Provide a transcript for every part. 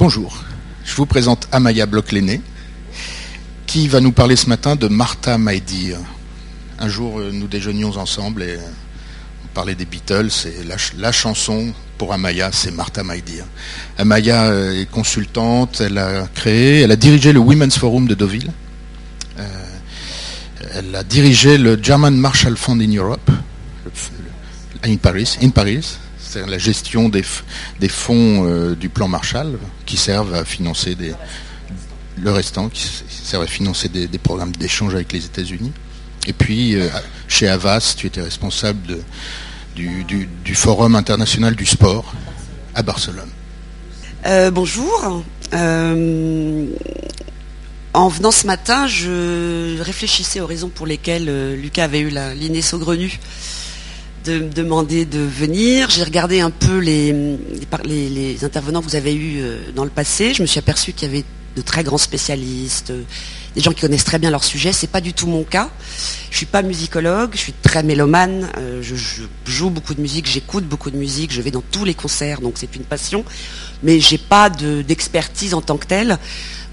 Bonjour, je vous présente Amaya Bloch-Lenné, qui va nous parler ce matin de Martha Dear. Un jour, euh, nous déjeunions ensemble et on parlait des Beatles et la, chanson pour Amaya, c'est Martha Dear. Amaya euh, est consultante, elle a créé, elle a dirigé le Women's Forum de Deauville. Euh, elle a dirigé le German Marshall Fund in Europe, in Paris, in Paris c'est la gestion des, fonds euh, du plan Marshall qui servent à financer des, le restant, qui servent à financer des, programmes d'échange avec les États-Unis. Et puis, euh, chez Avas, tu étais responsable du, Forum international du sport à Barcelone. Euh, bonjour. en venant ce matin, je réfléchissais aux raisons pour lesquelles Lucas avait eu l'inné saugrenue de me demander de venir. J'ai regardé un peu les, les, intervenants que vous avez eus euh, dans le passé. Je me suis aperçu qu'il y avait de très grands spécialistes, euh, des gens qui connaissent très bien leur sujet. C'est pas du tout mon cas. Je suis pas musicologue, je suis très mélomane. Euh, je, joue beaucoup de musique, j'écoute beaucoup de musique, je vais dans tous les concerts, donc c'est une passion. Mais j'ai pas d'expertise en tant que telle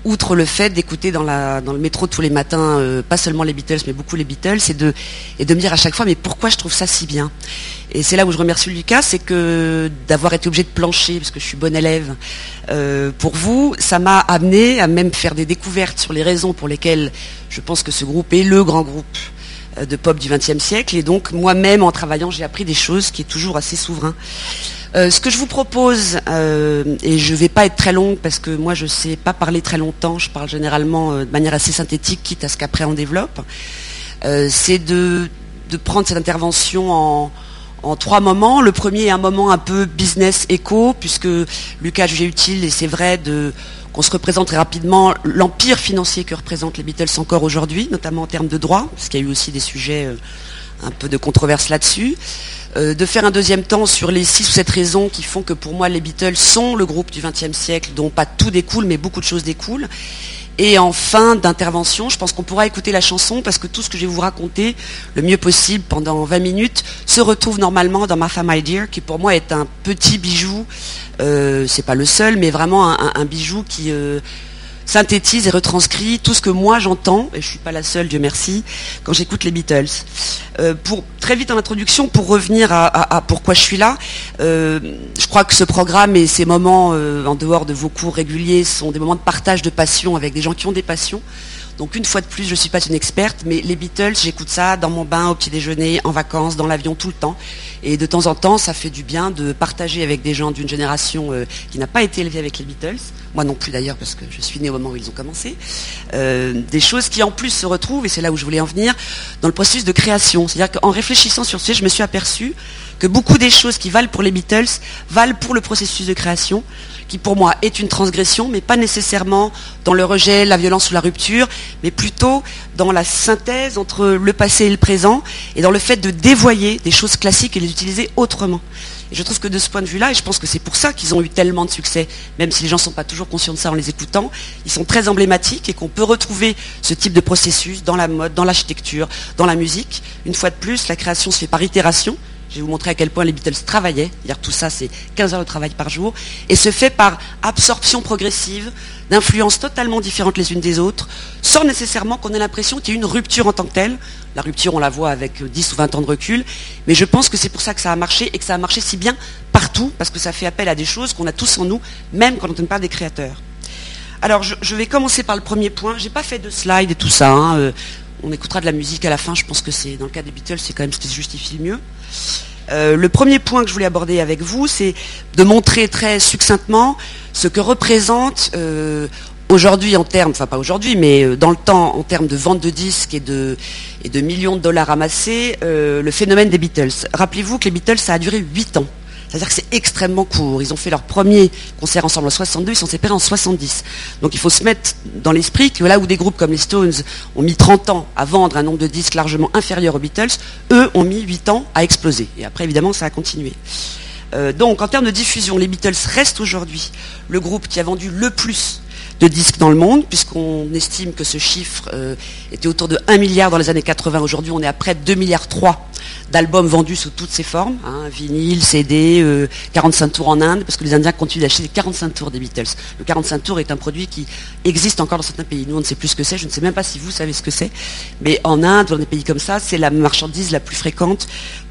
outre le fait d'écouter dans, le métro tous les matins, euh, pas seulement les Beatles, mais beaucoup les Beatles, et de, me dire à chaque fois, mais pourquoi je trouve ça si bien? Et c'est là où je remercie Lucas, c'est que d'avoir été obligé de plancher, parce que je suis bon élève, euh, pour vous, ça m'a amené à même faire des découvertes sur les raisons pour lesquelles je pense que ce groupe est le grand groupe euh, de pop du XXe siècle. Et donc moi-même, en travaillant, j'ai appris des choses qui est toujours assez souverain. Euh, ce que je vous propose, euh, et je ne vais pas être très longue parce que moi je ne sais pas parler très longtemps, je parle généralement de manière assez synthétique, quitte à ce qu'après on développe, c'est de, prendre cette intervention en, trois moments. Le premier est un moment un peu business éco, puisque Lucas jugé utile, et c'est vrai, qu'on se représente très rapidement l'empire financier que représentent les Beatles encore aujourd'hui, notamment en termes de droits, parce qu'il y a eu aussi des sujets un peu de controverse là-dessus. Euh, de faire un deuxième temps sur les six ou sept raisons qui font que pour moi les Beatles sont le groupe du XXe siècle dont pas tout découle mais beaucoup de choses découlent. Et en fin d'intervention, je pense qu'on pourra écouter la chanson parce que tout ce que je vais vous raconter le mieux possible pendant 20 minutes se retrouve normalement dans Martha My Dear, qui pour moi est un petit bijou. Euh, c'est pas le seul, mais vraiment un, bijou qui euh, synthétise et retranscrit tout ce que moi j'entends, et je ne suis pas la seule, Dieu merci, quand j'écoute les Beatles. Euh, pour très vite en introduction, pour revenir à, pourquoi je suis là, euh, je crois que ce programme et ces moments euh, en dehors de vos cours réguliers sont des moments de partage de passion avec des gens qui ont des passions. Donc une fois de plus, je ne suis pas une experte, mais les Beatles, j'écoute ça dans mon bain, au petit déjeuner, en vacances, dans l'avion, tout le temps. Et de temps en temps, ça fait du bien de partager avec des gens d'une génération euh, qui n'a pas été élevée avec les Beatles, moi non plus d'ailleurs, parce que je suis né au moment où ils ont commencé, euh, des choses qui en plus se retrouvent, et c'est là où je voulais en venir, dans le processus de création. C'est-à-dire qu'en réfléchissant sur ce sujet, je me suis aperçu que beaucoup des choses qui valent pour les Beatles valent pour le processus de création qui pour moi est une transgression, mais pas nécessairement dans le rejet, la violence ou la rupture, mais plutôt dans la synthèse entre le passé et le présent, et dans le fait de dévoyer des choses classiques et les utiliser autrement. Et je trouve que de ce point de vue-là, et je pense que c'est pour ça qu'ils ont eu tellement de succès, même si les gens ne sont pas toujours conscients de ça en les écoutant, ils sont très emblématiques et qu'on peut retrouver ce type de processus dans la mode, dans l'architecture, dans la musique. Une fois de plus, la création se fait par itération, vais vous montrer à quel point les Beatles travaillaient. Dire tout ça, c'est 15 heures de travail par jour. Et se fait par absorption progressive d'influences totalement différentes les unes des autres, sans nécessairement qu'on ait l'impression qu'il y ait une rupture en tant que telle. La rupture, on la voit avec 10 ou 20 ans de recul. Mais je pense que c'est pour ça que ça a marché et que ça a marché si bien partout, parce que ça fait appel à des choses qu'on a tous en nous, même quand on ne parle des créateurs. Alors, je, vais commencer par le premier point. Je n'ai pas fait de slide et tout ça. Hein. Euh, on écoutera de la musique à la fin. Je pense que c'est dans le cas des Beatles, c'est quand même ce qui se justifie le mieux. Euh, le premier point que je voulais aborder avec vous, c'est de montrer très succinctement ce que représente euh, aujourd'hui en termes, enfin pas aujourd'hui, mais euh, dans le temps en termes de vente de disques et de, et de millions de dollars amassés, le phénomène des Beatles. Rappelez-vous que les Beatles, ça a duré 8 ans. C'est-à-dire que c'est extrêmement court. Ils ont fait leur premier concert ensemble en 62, ils sont séparés en 70. Donc il faut se mettre dans l'esprit que là où des groupes comme les Stones ont mis 30 ans à vendre un nombre de disques largement inférieur aux Beatles, eux ont mis 8 ans à exploser. Et après, évidemment, ça a continué. Euh, donc en termes de diffusion, les Beatles restent aujourd'hui le groupe qui a vendu le plus de disques dans le monde, puisqu'on estime que ce chiffre euh, était autour de 1 milliard dans les années 80. Aujourd'hui, on est à près de 2 milliards 3 d'albums vendus sous toutes ses formes, hein, vinyle, CD, 45 tours en Inde, parce que les Indiens continuent d'acheter les 45 tours des Beatles. Le 45 tours est un produit qui existe encore dans certains pays. Nous, on ne sait plus ce que c'est, je ne sais même pas si vous savez ce que c'est, mais en Inde, dans des pays comme ça, c'est la marchandise la plus fréquente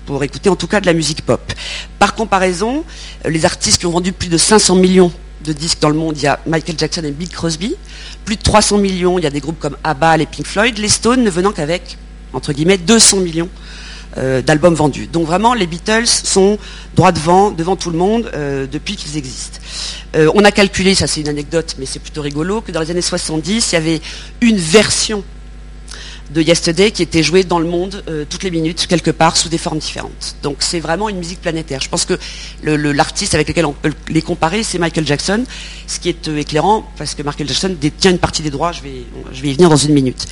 pour écouter en tout cas de la musique pop. Par comparaison, les artistes qui ont vendu plus de 500 millions de disques dans le monde, il y a Michael Jackson et Bill Crosby. Plus de 300 millions, il y a des groupes comme ABBA et Pink Floyd. Les Stones ne venant qu'avec, entre guillemets, 200 millions euh, d'albums vendus. Donc vraiment, les Beatles sont droit devant, devant tout le monde, euh, depuis qu'ils existent. Euh, on a calculé, ça c'est une anecdote, mais c'est plutôt rigolo, que dans les années 70, il y avait une version de Yesterday qui était joué dans le monde euh, toutes les minutes, quelque part, sous des formes différentes. Donc c'est vraiment une musique planétaire. Je pense que l'artiste avec lequel on peut les comparer, c'est Michael Jackson, ce qui est euh, éclairant, parce que Michael Jackson détient une partie des droits, je vais, je vais y venir dans une minute.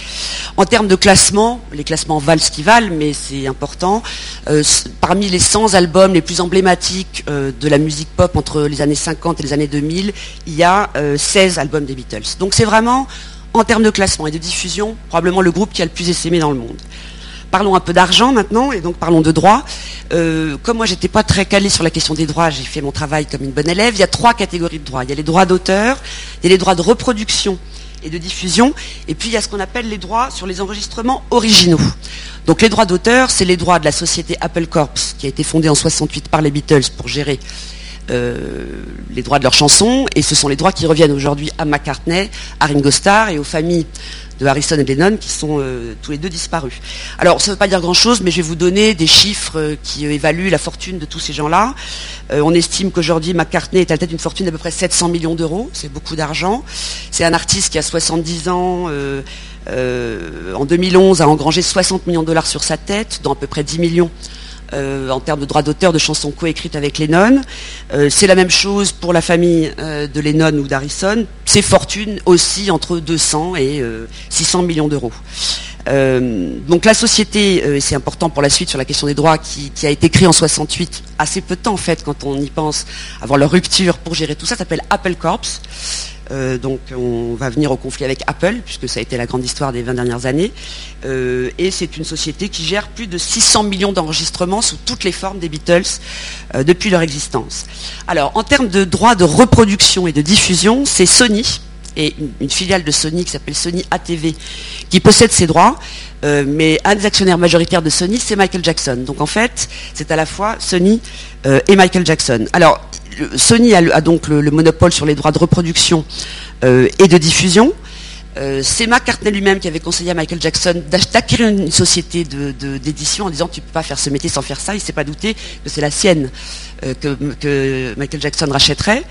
En termes de classement, les classements valent ce qu'ils valent, mais c'est important. Euh, parmi les 100 albums les plus emblématiques de la musique pop entre les années 50 et les années 2000, il y a 16 albums des Beatles. Donc c'est vraiment en termes de classement et de diffusion, probablement le groupe qui a le plus essaimé dans le monde. Parlons un peu d'argent maintenant, et donc parlons de droits. Euh, comme moi, j'étais pas très calé sur la question des droits, j'ai fait mon travail comme une bonne élève. Il y a trois catégories de droits. Il y a les droits d'auteur, il y a les droits de reproduction et de diffusion, et puis il y a ce qu'on appelle les droits sur les enregistrements originaux. Donc les droits d'auteur, c'est les droits de la société Apple Corps, qui a été fondée en 68 par les Beatles pour gérer les droits de leurs chansons, et ce sont les droits qui reviennent aujourd'hui à McCartney, à Ringo Starr et aux familles de Harrison et Lennon qui sont euh, tous les deux disparus. Alors ça ne veut pas dire grand-chose, mais je vais vous donner des chiffres euh, qui évaluent la fortune de tous ces gens-là. on estime qu'aujourd'hui McCartney est à la tête d'une fortune d'à peu près 700 millions d'euros, c'est beaucoup d'argent. C'est un artiste qui a 70 ans. en 2011 a engrangé 60 millions de dollars sur sa tête, dont à peu près 10 millions euh, en termes de droits d'auteur de chansons coécrites avec Lennon. Euh, c'est la même chose pour la famille euh, de Lennon ou d'Harrison. Ses fortunes aussi entre 200 et 600 millions d'euros. donc la société, et c'est important pour la suite sur la question des droits, qui, a été créée en 68, assez peu de temps en fait, quand on y pense, avoir leur rupture pour gérer tout ça, s'appelle Apple Corps. Euh, donc on va venir au conflit avec Apple, puisque ça a été la grande histoire des 20 dernières années. Euh, et c'est une société qui gère plus de 600 millions d'enregistrements sous toutes les formes des Beatles euh, depuis leur existence. Alors en termes de droits de reproduction et de diffusion, c'est Sony et une, filiale de Sony qui s'appelle Sony ATV qui possède ces droits. mais un des actionnaires majoritaires de Sony, c'est Michael Jackson. Donc en fait, c'est à la fois Sony et Michael Jackson. Alors, Sony a, donc le, monopole sur les droits de reproduction euh, et de diffusion. Euh, c'est McCartney lui-même qui avait conseillé à Michael Jackson d'acquérir une, société d'édition en disant tu ne peux pas faire ce métier sans faire ça. Il ne s'est pas douté que c'est la sienne euh, que, Michael Jackson rachèterait.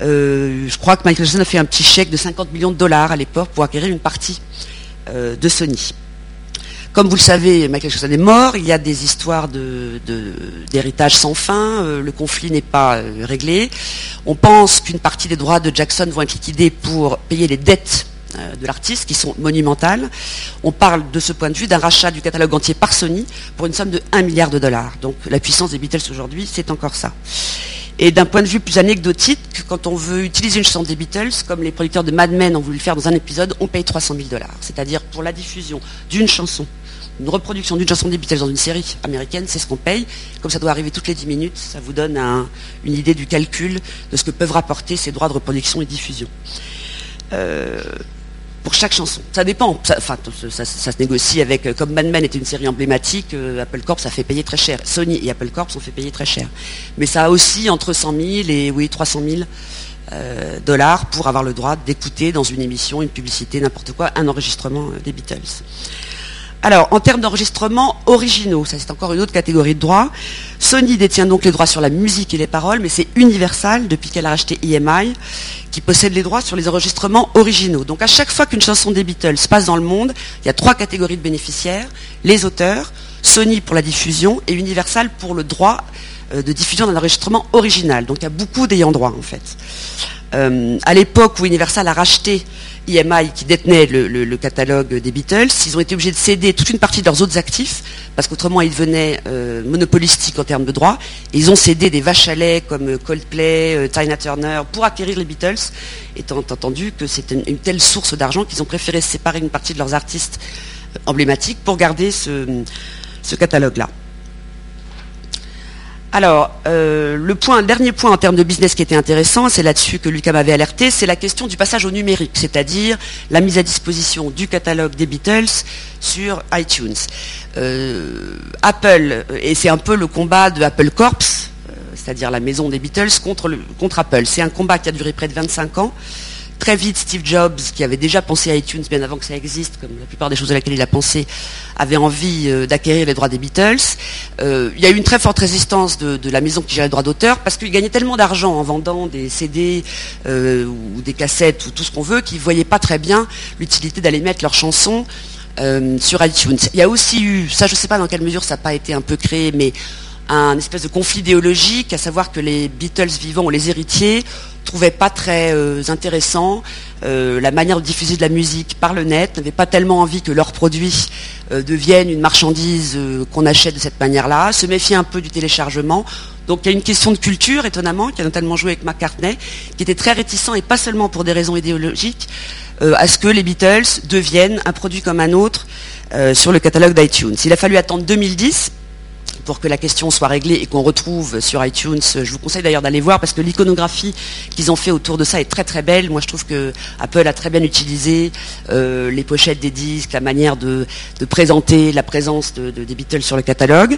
je crois que Michael Jackson a fait un petit chèque de 50 millions de dollars à l'époque pour acquérir une partie de Sony. Comme vous le savez, Michael Jackson est mort, il y a des histoires d'héritage sans fin, euh, le conflit n'est pas euh, réglé. On pense qu'une partie des droits de Jackson vont être liquidés pour payer les dettes euh, de l'artiste qui sont monumentales. On parle de ce point de vue d'un rachat du catalogue entier par Sony pour une somme de 1 milliard de dollars. Donc la puissance des Beatles aujourd'hui, c'est encore ça. Et d'un point de vue plus anecdotique, quand on veut utiliser une chanson des Beatles, comme les producteurs de Mad Men ont voulu le faire dans un épisode, on paye 300 000 dollars. C'est-à-dire pour la diffusion d'une chanson une reproduction d'une chanson des Beatles dans une série américaine, c'est ce qu'on paye. Comme ça doit arriver toutes les 10 minutes, ça vous donne une idée du calcul de ce que peuvent rapporter ces droits de reproduction et diffusion. Euh, pour chaque chanson. Ça dépend. Ça, se négocie avec. Euh, comme Mad Men était une série emblématique, euh, Apple Corp ça fait payer très cher. Sony et Apple Corp ont fait payer très cher. Mais ça a aussi entre 100 000 et oui 300 000 dollars pour avoir le droit d'écouter dans une émission, une publicité, n'importe quoi, un enregistrement des Beatles. Alors, en termes d'enregistrement originaux, ça c'est encore une autre catégorie de droits. Sony détient donc les droits sur la musique et les paroles, mais c'est Universal, depuis qu'elle a racheté EMI, qui possède les droits sur les enregistrements originaux. Donc à chaque fois qu'une chanson des Beatles passe dans le monde, il y a trois catégories de bénéficiaires, les auteurs, Sony pour la diffusion et Universal pour le droit euh, de diffusion d'un enregistrement original. Donc il y a beaucoup d'ayants droit en fait. Euh, à l'époque où Universal a racheté EMI qui détenait le, catalogue des Beatles, ils ont été obligés de céder toute une partie de leurs autres actifs, parce qu'autrement ils devenaient euh, monopolistiques en termes de droits, ils ont cédé des vaches à lait comme Coldplay, euh, Tina Turner, pour acquérir les Beatles, étant entendu que c'était une, telle source d'argent qu'ils ont préféré séparer une partie de leurs artistes emblématiques pour garder ce catalogue-là. Alors, euh, le dernier point en termes de business qui était intéressant, c'est là-dessus que Lucas m'avait alerté, c'est la question du passage au numérique, c'est-à-dire la mise à disposition du catalogue des Beatles sur iTunes. Euh, Apple, et c'est un peu le combat de Apple Corps, euh, c'est-à-dire la maison des Beatles contre Apple. C'est un combat qui a duré près de 25 ans. Très vite, Steve Jobs, qui avait déjà pensé à iTunes bien avant que ça existe, comme la plupart des choses à laquelle il a pensé, avait envie euh, d'acquérir les droits des Beatles. Euh, il y a eu une très forte résistance de, la maison qui gérait les droits d'auteur, parce qu'il gagnait tellement d'argent en vendant des CD euh, ou des cassettes ou tout ce qu'on veut, qu'ils ne voyaient pas très bien l'utilité d'aller mettre leurs chansons sur iTunes. Il y a aussi eu, ça je ne sais pas dans quelle mesure ça n'a pas été un peu créé, mais un espèce de conflit idéologique, à savoir que les Beatles vivants ou les héritiers trouvait pas très euh, intéressant euh, la manière de diffuser de la musique par le net, n'avaient pas tellement envie que leurs produits euh, deviennent une marchandise qu'on achète de cette manière-là, se méfier un peu du téléchargement. Donc il y a une question de culture, étonnamment, qui a notamment joué avec McCartney, qui était très réticent, et pas seulement pour des raisons idéologiques, à ce que les Beatles deviennent un produit comme un autre sur le catalogue d'iTunes. Il a fallu attendre 2010 pour que la question soit réglée et qu'on retrouve sur iTunes. Je vous conseille d'ailleurs d'aller voir parce que l'iconographie qu'ils ont fait autour de ça est très très belle. Moi je trouve que Apple a très bien utilisé euh, les pochettes des disques, la manière de, présenter la présence des Beatles sur le catalogue.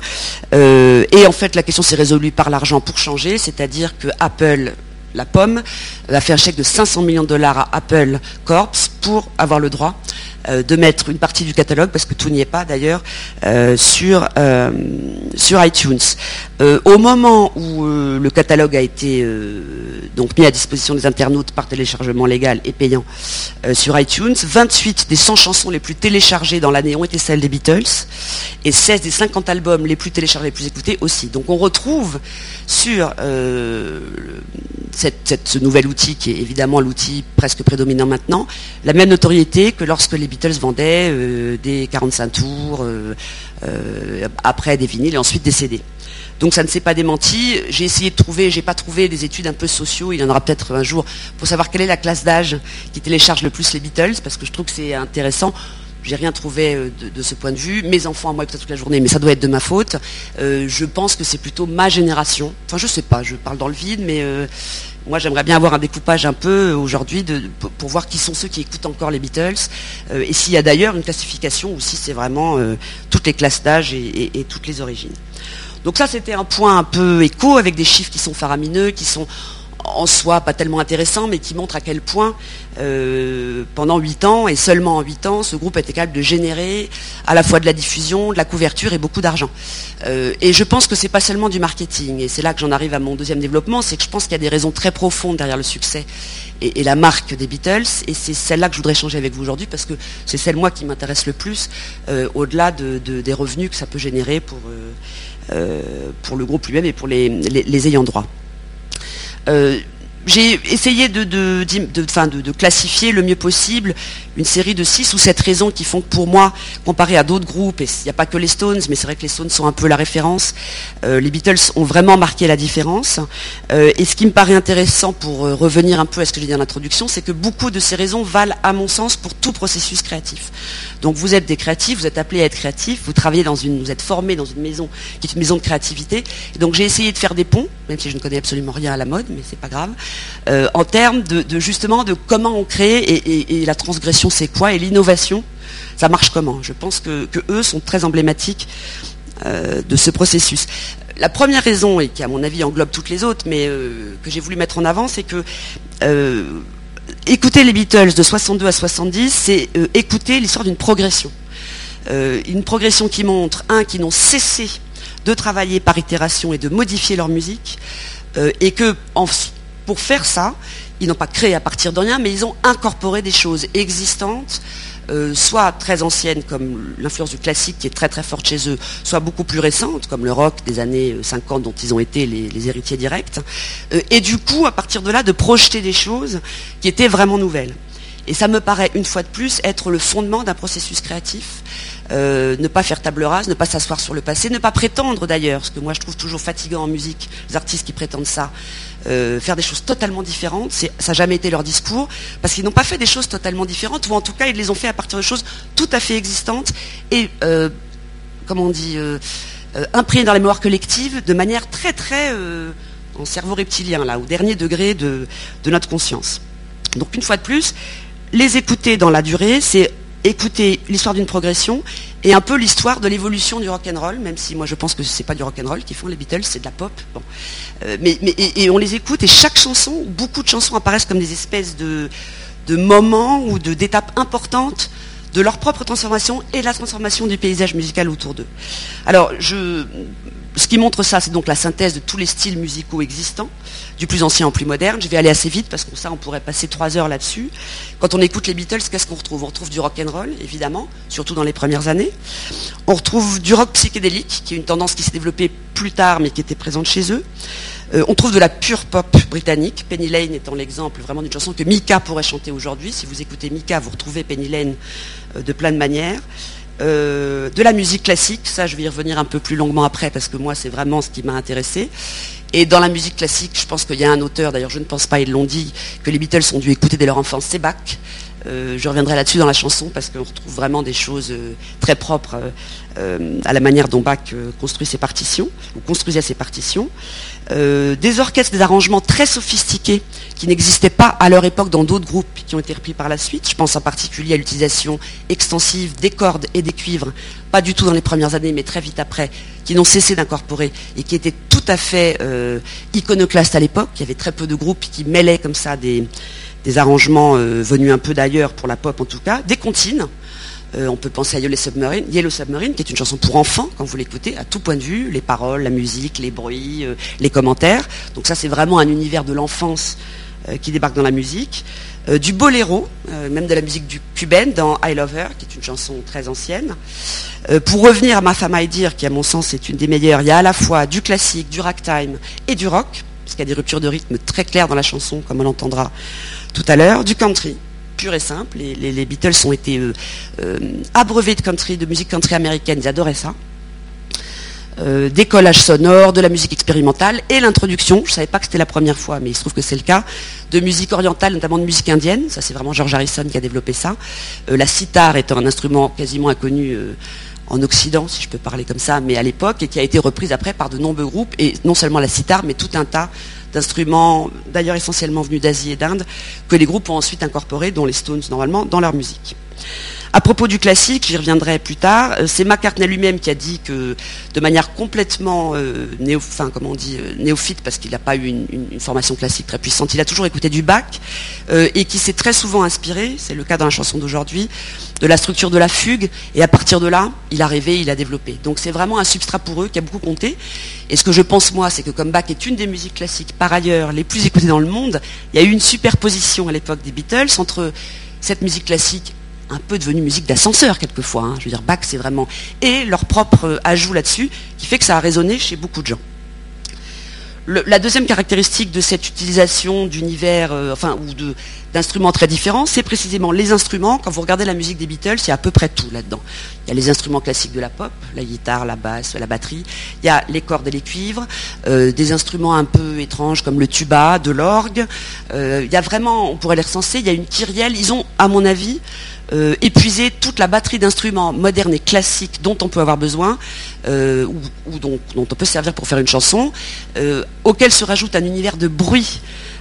Euh, et en fait la question s'est résolue par l'argent pour changer, c'est-à-dire que Apple la pomme, a fait un chèque de 500 millions de dollars à Apple Corps pour avoir le droit euh, de mettre une partie du catalogue, parce que tout n'y est pas d'ailleurs, euh, sur, euh, sur iTunes. au moment où le catalogue a été donc mis à disposition des internautes par téléchargement légal et payant sur iTunes, 28 des 100 chansons les plus téléchargées dans l'année ont été celles des Beatles, et 16 des 50 albums les plus téléchargés, les plus écoutés aussi. Donc on retrouve sur cette, ce nouvel outil, qui est évidemment l'outil presque prédominant maintenant, même notoriété que lorsque les Beatles vendaient euh, des 45 tours, euh, euh, après des vinyles et ensuite des CD. Donc ça ne s'est pas démenti. J'ai essayé de trouver, j'ai pas trouvé des études un peu sociaux, il y en aura peut-être un jour, pour savoir quelle est la classe d'âge qui télécharge le plus les Beatles, parce que je trouve que c'est intéressant. J'ai rien trouvé de, ce point de vue. Mes enfants, à moi, peut-être toute la journée, mais ça doit être de ma faute. je pense que c'est plutôt ma génération. Enfin, je sais pas, je parle dans le vide, mais moi, j'aimerais bien avoir un découpage un peu aujourd'hui pour voir qui sont ceux qui écoutent encore les Beatles euh, et s'il y a d'ailleurs une classification ou si c'est vraiment euh, toutes les classes d'âge et, toutes les origines. Donc ça, c'était un point un peu écho avec des chiffres qui sont faramineux, qui sont en soi pas tellement intéressant, mais qui montre à quel point, euh, pendant 8 ans, et seulement en 8 ans, ce groupe était capable de générer à la fois de la diffusion, de la couverture et beaucoup d'argent. Euh, et je pense que c'est pas seulement du marketing, et c'est là que j'en arrive à mon deuxième développement, c'est que je pense qu'il y a des raisons très profondes derrière le succès et, la marque des Beatles, et c'est celle-là que je voudrais changer avec vous aujourd'hui, parce que c'est celle, moi, qui m'intéresse le plus, euh, au-delà des revenus que ça peut générer pour, pour le groupe lui-même et pour les ayants droit. Euh, j'ai essayé de, classifier le mieux possible une série de six ou sept raisons qui font que pour moi, comparé à d'autres groupes, et il n'y a pas que les Stones, mais c'est vrai que les Stones sont un peu la référence, euh, les Beatles ont vraiment marqué la différence. Euh, et ce qui me paraît intéressant pour euh, revenir un peu à ce que j'ai dit en introduction, c'est que beaucoup de ces raisons valent, à mon sens, pour tout processus créatif. Donc vous êtes des créatifs, vous êtes appelés à être créatifs, vous travaillez dans une, vous êtes formés dans une maison qui est une maison de créativité. Donc j'ai essayé de faire des ponts, même si je ne connais absolument rien à la mode, mais c'est pas grave, en termes de, justement de comment on crée et la transgression c'est quoi et l'innovation, ça marche comment Je pense que, eux sont très emblématiques euh, de ce processus. La première raison, et qui à mon avis englobe toutes les autres, mais euh, que j'ai voulu mettre en avant, c'est que euh, écouter les Beatles de 62 à 70, c'est écouter l'histoire d'une progression. une progression qui montre, un, qu'ils n'ont cessé de travailler par itération et de modifier leur musique, et que pour faire ça, ils n'ont pas créé à partir de rien, mais ils ont incorporé des choses existantes, euh, soit très anciennes comme l'influence du classique qui est très très forte chez eux, soit beaucoup plus récentes comme le rock des années 50 dont ils ont été les, héritiers directs, euh, et du coup à partir de là de projeter des choses qui étaient vraiment nouvelles. Et ça me paraît une fois de plus être le fondement d'un processus créatif euh, ne pas faire table rase, ne pas s'asseoir sur le passé, ne pas prétendre d'ailleurs, ce que moi je trouve toujours fatigant en musique, les artistes qui prétendent ça, euh, faire des choses totalement différentes, ça n'a jamais été leur discours, parce qu'ils n'ont pas fait des choses totalement différentes, ou en tout cas ils les ont fait à partir de choses tout à fait existantes et, euh, comment on dit, imprimé dans la mémoire collective de manière très très en cerveau reptilien, là, au dernier degré de, de notre conscience. Donc une fois de plus, les écouter dans la durée, c'est écouter l'histoire d'une progression et un peu l'histoire de l'évolution du rock and roll, même si moi je pense que ce n'est pas du rock and roll qu'ils font les Beatles, c'est de la pop. Euh, et, on les écoute et chaque chanson, beaucoup de chansons apparaissent comme des espèces de moments ou d'étapes importantes de leur propre transformation et de la transformation du paysage musical autour d'eux. Alors, ce qui montre ça, c'est donc la synthèse de tous les styles musicaux existants, du plus ancien au plus moderne. Je vais aller assez vite parce que ça, on pourrait passer trois heures là-dessus. Quand on écoute les Beatles, qu'est-ce qu'on retrouve? On retrouve du rock and roll, évidemment, surtout dans les premières années. On retrouve du rock psychédélique, qui est une tendance qui s'est développée plus tard, mais qui était présente chez eux. Euh, on trouve de la pure pop britannique, Penny Lane étant l'exemple vraiment d'une chanson que Mika pourrait chanter aujourd'hui. Si vous écoutez Mika, vous retrouvez Penny Lane euh, de plein de manières. Euh, de la musique classique, ça je vais y revenir un peu plus longuement après parce que moi c'est vraiment ce qui m'a intéressé. Et dans la musique classique, je pense qu'il y a un auteur, d'ailleurs je ne pense pas, ils l'ont dit, que les Beatles ont dû écouter dès leur enfance, c'est Bach. Euh, je reviendrai là-dessus dans la chanson parce qu'on retrouve vraiment des choses euh, très propres à la manière dont Bach construit ses partitions, ou construisait ses partitions. des orchestres, des arrangements très sophistiqués qui n'existaient pas à leur époque dans d'autres groupes qui ont été repris par la suite. Je pense en particulier à l'utilisation extensive des cordes et des cuivres, pas du tout dans les premières années, mais très vite après, qui n'ont cessé d'incorporer et qui étaient tout à fait euh, iconoclastes à l'époque. Il y avait très peu de groupes qui mêlaient comme ça des, arrangements euh, venus un peu d'ailleurs, pour la pop en tout cas, des comptines. Euh, on peut penser à Yellow Submarine, Yellow Submarine, qui est une chanson pour enfants, quand vous l'écoutez, à tout point de vue, les paroles, la musique, les bruits, les commentaires. Donc ça, c'est vraiment un univers de l'enfance euh, qui débarque dans la musique, euh, du boléro, euh, même de la musique du cubaine dans I Love Her, qui est une chanson très ancienne. pour revenir à Ma femme I Dire, qui à mon sens est une des meilleures, il y a à la fois du classique, du ragtime et du rock, parce qu'il y a des ruptures de rythme très claires dans la chanson, comme on l'entendra tout à l'heure, du country, pur et simple. Les, les Beatles ont été abreuvés de country, de musique country américaine, ils adoraient ça. Euh, des collages sonores, de la musique expérimentale et l'introduction, je ne savais pas que c'était la première fois, mais il se trouve que c'est le cas, de musique orientale, notamment de musique indienne, ça c'est vraiment George Harrison qui a développé ça. Euh, la sitar étant un instrument quasiment inconnu euh, en Occident, si je peux parler comme ça, mais à l'époque, et qui a été reprise après par de nombreux groupes, et non seulement la sitar, mais tout un tas d'instruments, d'ailleurs essentiellement venus d'Asie et d'Inde, que les groupes ont ensuite incorporés, dont les Stones normalement, dans leur musique. À propos du classique, j'y reviendrai plus tard, euh, c'est McCartney lui-même qui a dit que de manière complètement euh, comment on dit, euh, néophyte, parce qu'il n'a pas eu une, formation classique très puissante, il a toujours écouté du Bach, et qui s'est très souvent inspiré, c'est le cas dans la chanson d'aujourd'hui, de la structure de la fugue, et à partir de là, il a rêvé, il a développé. Donc c'est vraiment un substrat pour eux qui a beaucoup compté. Et ce que je pense moi, c'est que comme Bach est une des musiques classiques par ailleurs les plus écoutées dans le monde, il y a eu une superposition à l'époque des Beatles entre cette musique classique un peu devenu musique d'ascenseur quelquefois. Hein. Je veux dire, Bach, c'est vraiment... Et leur propre euh, ajout là-dessus, qui fait que ça a résonné chez beaucoup de gens. la deuxième caractéristique de cette utilisation d'univers, euh, enfin, ou d'instruments très différents, c'est précisément les instruments. Quand vous regardez la musique des Beatles, il y a à peu près tout là-dedans. Il y a les instruments classiques de la pop, la guitare, la basse, la batterie. Il y a les cordes et les cuivres, euh, des instruments un peu étranges comme le tuba, de l'orgue. il y a vraiment, on pourrait les recenser, il y a une kyrielle. Ils ont, à mon avis, euh, épuiser toute la batterie d'instruments modernes et classiques dont on peut avoir besoin, euh, ou, dont, on peut servir pour faire une chanson, euh, auquel se rajoute un univers de bruit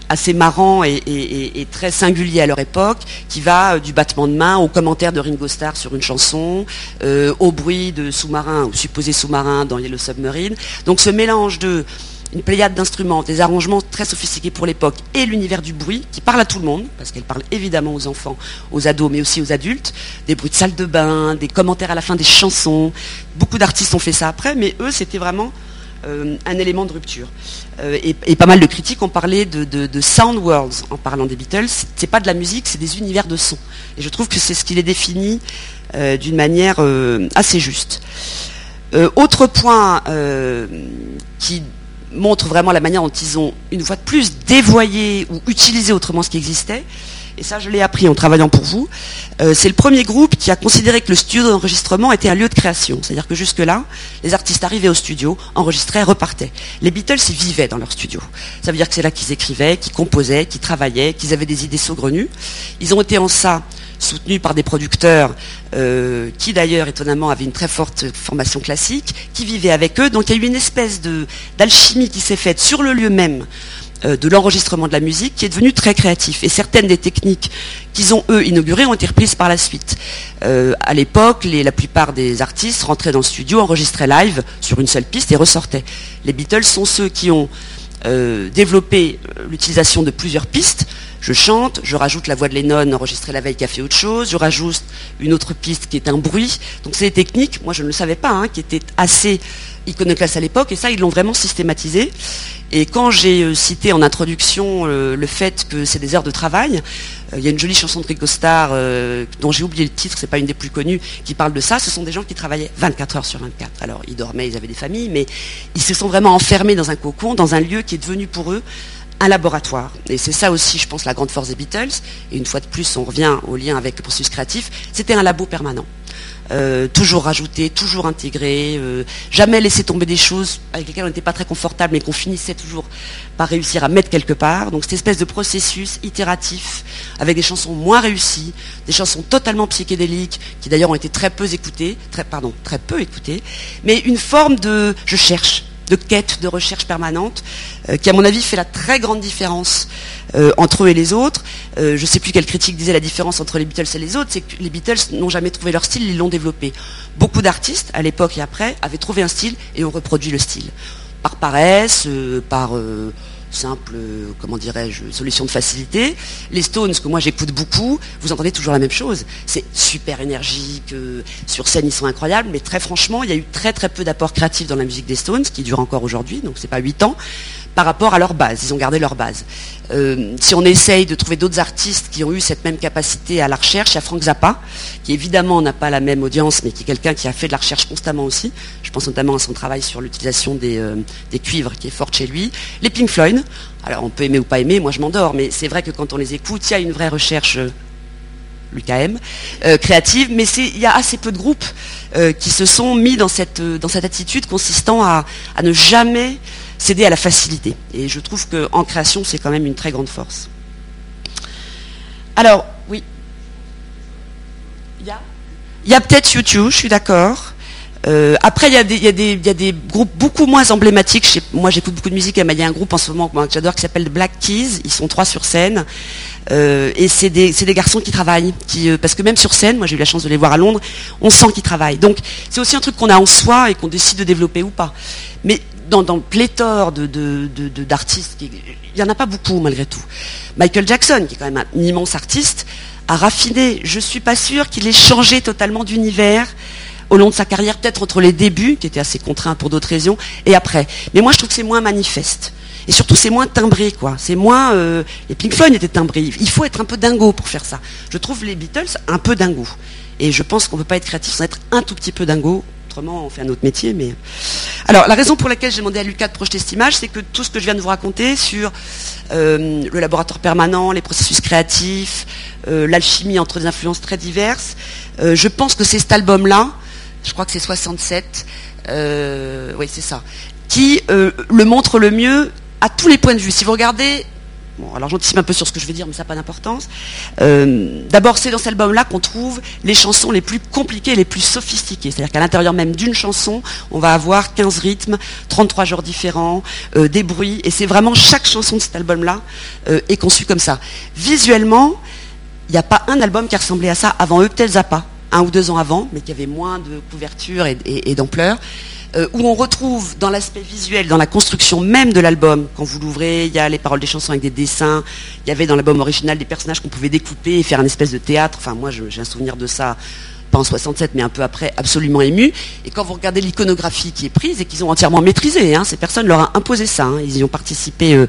assez marrant et, très singulier à leur époque, qui va du battement de main au commentaire de Ringo Starr sur une chanson, au bruit de sous-marins ou supposés sous-marins dans Yellow Submarine. Donc ce mélange de une pléiade d'instruments, des arrangements très sophistiqués pour l'époque et l'univers du bruit qui parle à tout le monde, parce qu'elle parle évidemment aux enfants, aux ados, mais aussi aux adultes, des bruits de salle de bain, des commentaires à la fin des chansons. Beaucoup d'artistes ont fait ça après, mais eux, c'était vraiment euh, un élément de rupture. Euh, et, pas mal de critiques ont parlé de, sound worlds en parlant des Beatles. C'est pas de la musique, c'est des univers de son. Et je trouve que c'est ce qui les définit euh, d'une manière assez juste. autre point qui montre vraiment la manière dont ils ont, une fois de plus, dévoyé ou utilisé autrement ce qui existait. Et ça, je l'ai appris en travaillant pour vous. Euh, c'est le premier groupe qui a considéré que le studio d'enregistrement était un lieu de création. C'est-à-dire que jusque-là, les artistes arrivaient au studio, enregistraient, repartaient. Les Beatles, ils vivaient dans leur studio. Ça veut dire que c'est là qu'ils écrivaient, qu'ils composaient, qu'ils travaillaient, qu'ils avaient des idées saugrenues. Ils ont été en ça soutenus par des producteurs qui d'ailleurs étonnamment avaient une très forte formation classique, qui vivaient avec eux. Donc il y a eu une espèce d'alchimie qui s'est faite sur le lieu même euh, de l'enregistrement de la musique qui est devenu très créatif. Et certaines des techniques qu'ils ont, eux, inaugurées ont été reprises par la suite. Euh, à l'époque, la plupart des artistes rentraient dans le studio, enregistraient live sur une seule piste et ressortaient. Les Beatles sont ceux qui ont euh, développé l'utilisation de plusieurs pistes. Je chante, je rajoute la voix de Lennon enregistrée la veille qui a fait autre chose, je rajoute une autre piste qui est un bruit. Donc c'est des techniques, moi je ne le savais pas, hein, qui étaient assez iconoclastes à l'époque, et ça ils l'ont vraiment systématisé. Et quand j'ai euh, cité en introduction euh, le fait que c'est des heures de travail, euh, il y a une jolie chanson de Rico Starr dont j'ai oublié le titre, c'est pas une des plus connues, qui parle de ça. Ce sont des gens qui travaillaient 24 heures sur 24. Alors ils dormaient, ils avaient des familles, mais ils se sont vraiment enfermés dans un cocon, dans un lieu qui est devenu pour eux un laboratoire. Et c'est ça aussi, je pense, la grande force des Beatles. Et une fois de plus, on revient au lien avec le processus créatif. C'était un labo permanent. Euh, toujours rajouter, toujours intégrer, euh, jamais laisser tomber des choses avec lesquelles on n'était pas très confortable, mais qu'on finissait toujours par réussir à mettre quelque part. Donc cette espèce de processus itératif, avec des chansons moins réussies, des chansons totalement psychédéliques, qui d'ailleurs ont été très peu écoutées, très, pardon, très peu écoutées, mais une forme de je cherche, de quête, de recherche permanente, euh, qui à mon avis fait la très grande différence euh, entre eux et les autres. Euh, je ne sais plus quelle critique disait la différence entre les Beatles et les autres, c'est que les Beatles n'ont jamais trouvé leur style, ils l'ont développé. Beaucoup d'artistes, à l'époque et après, avaient trouvé un style et ont reproduit le style. Par paresse, par simple, comment dirais-je, solution de facilité. Les Stones, que moi j'écoute beaucoup, vous entendez toujours la même chose. C'est super énergique, sur scène ils sont incroyables, mais très franchement, il y a eu très très peu d'apports créatifs dans la musique des Stones, qui dure encore aujourd'hui, donc c'est pas 8 ans par rapport à leur base. Ils ont gardé leur base. Euh, si on essaye de trouver d'autres artistes qui ont eu cette même capacité à la recherche, il y a Frank Zappa, qui évidemment n'a pas la même audience, mais qui est quelqu'un qui a fait de la recherche constamment aussi. Je pense notamment à son travail sur l'utilisation des, euh, cuivres, qui est forte chez lui. Les Pink Floyd, alors on peut aimer ou pas aimer, moi je m'endors, mais c'est vrai que quand on les écoute, il y a une vraie recherche euh, l'UKM, créative, mais il y a assez peu de groupes qui se sont mis dans cette, attitude consistant à ne jamais céder à la facilité. Et je trouve qu'en création, c'est quand même une très grande force. Alors, oui. Il y a, peut-être YouTube, je suis d'accord. Euh, après, il y, a des, groupes beaucoup moins emblématiques. moi, j'écoute beaucoup de musique. Il y a un groupe en ce moment que j'adore qui s'appelle Black Keys. Ils sont trois sur scène. Euh, et c'est des, garçons qui travaillent. Euh, parce que même sur scène, moi j'ai eu la chance de les voir à Londres, on sent qu'ils travaillent. Donc c'est aussi un truc qu'on a en soi et qu'on décide de développer ou pas. Mais dans, le pléthore d'artistes, il n'y en a pas beaucoup malgré tout. Michael Jackson, qui est quand même un immense artiste, a raffiné. Je ne suis pas sûre qu'il ait changé totalement d'univers au long de sa carrière, peut-être entre les débuts, qui étaient assez contraints pour d'autres raisons, et après. Mais moi, je trouve que c'est moins manifeste. Et surtout, c'est moins timbré, quoi. C'est moins. Euh, les Pink Floyd étaient timbrés. Il faut être un peu dingo pour faire ça. Je trouve les Beatles un peu dingo. Et je pense qu'on ne peut pas être créatif sans être un tout petit peu dingo on fait un autre métier. Mais alors, la raison pour laquelle j'ai demandé à Lucas de projeter cette image, c'est que tout ce que je viens de vous raconter sur euh, le laboratoire permanent, les processus créatifs, euh, l'alchimie entre des influences très diverses, euh, je pense que c'est cet album-là, je crois que c'est 67, oui c'est ça, qui le montre le mieux à tous les points de vue. Si vous regardez Bon, alors j'anticipe un peu sur ce que je vais dire, mais ça n'a pas d'importance. Euh, d'abord, c'est dans cet album-là qu'on trouve les chansons les plus compliquées, les plus sophistiquées. C'est-à-dire qu'à l'intérieur même d'une chanson, on va avoir 15 rythmes, 33 genres différents, euh, des bruits, et c'est vraiment chaque chanson de cet album-là euh, est conçue comme ça. Visuellement, il n'y a pas un album qui a ressemblé à ça avant peut-être Zappa, un ou deux ans avant, mais qui avait moins de couverture et d'ampleur. Euh, où on retrouve dans l'aspect visuel, dans la construction même de l'album, quand vous l'ouvrez, il y a les paroles des chansons avec des dessins, il y avait dans l'album original des personnages qu'on pouvait découper et faire un espèce de théâtre, enfin moi j'ai un souvenir de ça, pas en 67 mais un peu après, absolument ému, et quand vous regardez l'iconographie qui est prise et qu'ils ont entièrement maîtrisé, hein, ces personnes leur ont imposé ça, hein, ils y ont participé, euh,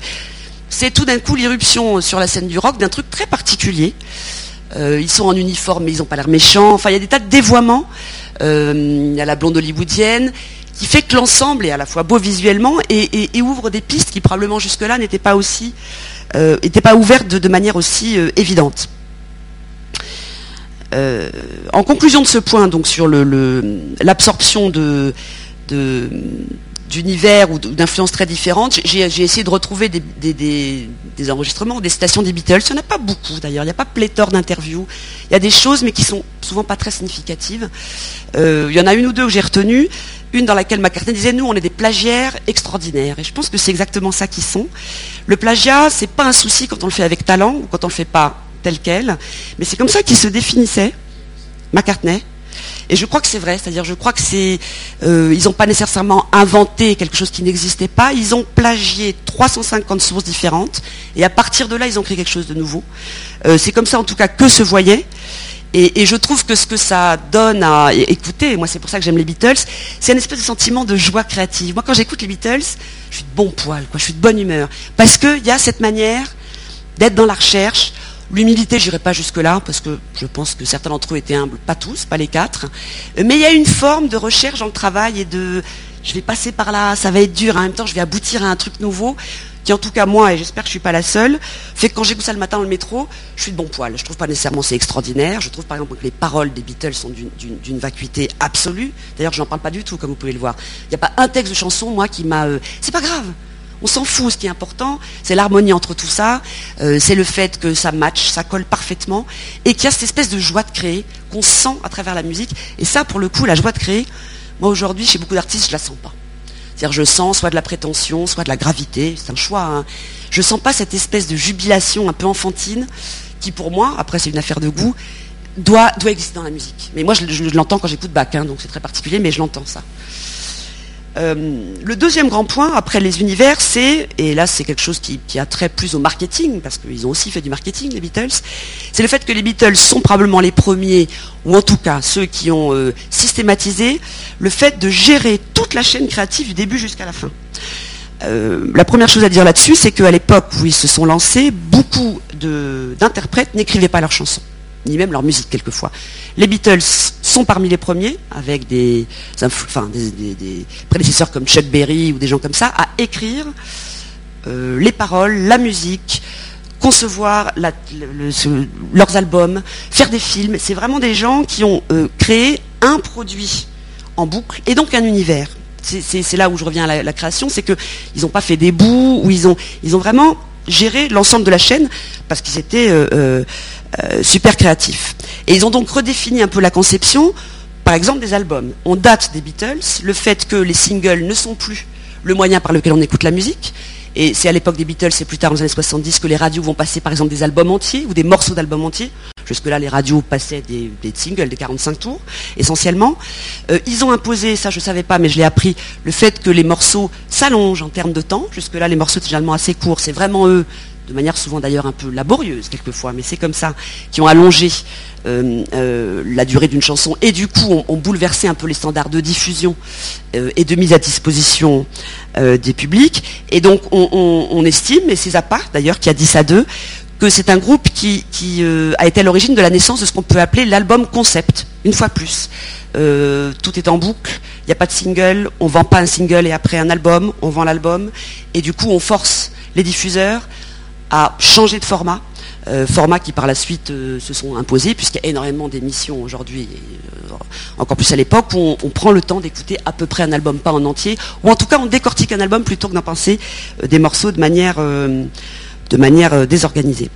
c'est tout d'un coup l'irruption sur la scène du rock d'un truc très particulier, euh, ils sont en uniforme mais ils n'ont pas l'air méchants, enfin il y a des tas de dévoiements, il y a la blonde hollywoodienne, qui fait que l'ensemble est à la fois beau visuellement et, ouvre des pistes qui probablement jusque-là n'étaient pas aussi euh, pas ouvertes de, manière aussi euh, évidente. Euh, en conclusion de ce point, donc sur l'absorption de, d'univers ou d'influences très différentes. J'ai essayé de retrouver des, enregistrements, des citations des Beatles. Il n'y en a pas beaucoup d'ailleurs, il n'y a pas pléthore d'interviews. Il y a des choses mais qui sont souvent pas très significatives. Euh, il y en a une ou deux que j'ai retenues. Une dans laquelle McCartney disait nous on est des plagiaires extraordinaires. Et je pense que c'est exactement ça qu'ils sont. Le plagiat, c'est pas un souci quand on le fait avec talent ou quand on le fait pas tel quel, mais c'est comme ça qu'il se définissait, McCartney. Et je crois que c'est vrai, c'est-à-dire je crois que c'est, euh, ils n'ont pas nécessairement inventé quelque chose qui n'existait pas, ils ont plagié 350 sources différentes, et à partir de là, ils ont créé quelque chose de nouveau. Euh, c'est comme ça en tout cas que se voyait. Et, je trouve que ce que ça donne à écouter, moi c'est pour ça que j'aime les Beatles, c'est un espèce de sentiment de joie créative. Moi quand j'écoute les Beatles, je suis de bon poil, quoi, je suis de bonne humeur. Parce qu'il y a cette manière d'être dans la recherche, L'humilité, j'irai pas jusque-là, parce que je pense que certains d'entre eux étaient humbles, pas tous, pas les quatre. Mais il y a une forme de recherche dans le travail et de je vais passer par là, ça va être dur, en même temps je vais aboutir à un truc nouveau, qui en tout cas moi, et j'espère que je ne suis pas la seule, fait que quand j'écoute ça le matin dans le métro, je suis de bon poil. Je trouve pas nécessairement c'est extraordinaire. Je trouve par exemple que les paroles des Beatles sont d'une vacuité absolue. D'ailleurs, je n'en parle pas du tout, comme vous pouvez le voir. Il n'y a pas un texte de chanson, moi, qui m'a. Euh, c'est pas grave. On s'en fout, ce qui est important, c'est l'harmonie entre tout ça, euh, c'est le fait que ça match, ça colle parfaitement, et qu'il y a cette espèce de joie de créer qu'on sent à travers la musique. Et ça, pour le coup, la joie de créer, moi aujourd'hui, chez beaucoup d'artistes, je la sens pas. C'est-à-dire, je sens soit de la prétention, soit de la gravité, c'est un choix. Hein. Je sens pas cette espèce de jubilation un peu enfantine, qui pour moi, après c'est une affaire de goût, doit, doit exister dans la musique. Mais moi, je, l'entends quand j'écoute Bach, hein, donc c'est très particulier, mais je l'entends ça. Euh, le deuxième grand point, après les univers, c'est, et là c'est quelque chose qui, a trait plus au marketing, parce qu'ils ont aussi fait du marketing, les Beatles, c'est le fait que les Beatles sont probablement les premiers, ou en tout cas ceux qui ont euh, systématisé le fait de gérer toute la chaîne créative du début jusqu'à la fin. Euh, la première chose à dire là-dessus, c'est qu'à l'époque où ils se sont lancés, beaucoup d'interprètes n'écrivaient pas leurs chansons ni même leur musique quelquefois. Les Beatles sont parmi les premiers, avec des, prédécesseurs comme Chuck Berry ou des gens comme ça, à écrire euh, les paroles, la musique, concevoir leurs albums, faire des films. C'est vraiment des gens qui ont euh, créé un produit en boucle et donc un univers. C'est là où je reviens à la, création, c'est qu'ils n'ont pas fait des bouts, ou ils ont, ils ont vraiment géré l'ensemble de la chaîne parce qu'ils étaient euh, euh, super créatifs. Et ils ont donc redéfini un peu la conception, par exemple des albums. On date des Beatles, le fait que les singles ne sont plus le moyen par lequel on écoute la musique. Et c'est à l'époque des Beatles, c'est plus tard dans les années 70 que les radios vont passer par exemple des albums entiers ou des morceaux d'albums entiers. Jusque-là, les radios passaient des, singles, des 45 tours, essentiellement. Euh, ils ont imposé, ça je ne savais pas, mais je l'ai appris, le fait que les morceaux s'allongent en termes de temps. Jusque-là, les morceaux étaient généralement assez courts. C'est vraiment eux de manière souvent d'ailleurs un peu laborieuse quelquefois, mais c'est comme ça, qui ont allongé euh, euh, la durée d'une chanson et du coup ont, bouleversé un peu les standards de diffusion euh, et de mise à disposition des publics. Et donc on, estime, et c'est Zappa d'ailleurs qui a dit ça d'eux, que c'est un groupe qui, a été à l'origine de la naissance de ce qu'on peut appeler l'album concept, une fois plus. tout est en boucle, il n'y a pas de single, on ne vend pas un single et après un album, on vend l'album, et du coup on force les diffuseurs à changer de format. Euh, format qui par la suite euh, se sont imposés, puisqu'il y a énormément d'émissions aujourd'hui, euh, encore plus à l'époque, où on, prend le temps d'écouter à peu près un album, pas en entier, ou en tout cas on décortique un album plutôt que d'en penser des morceaux de manière, de manière désorganisée.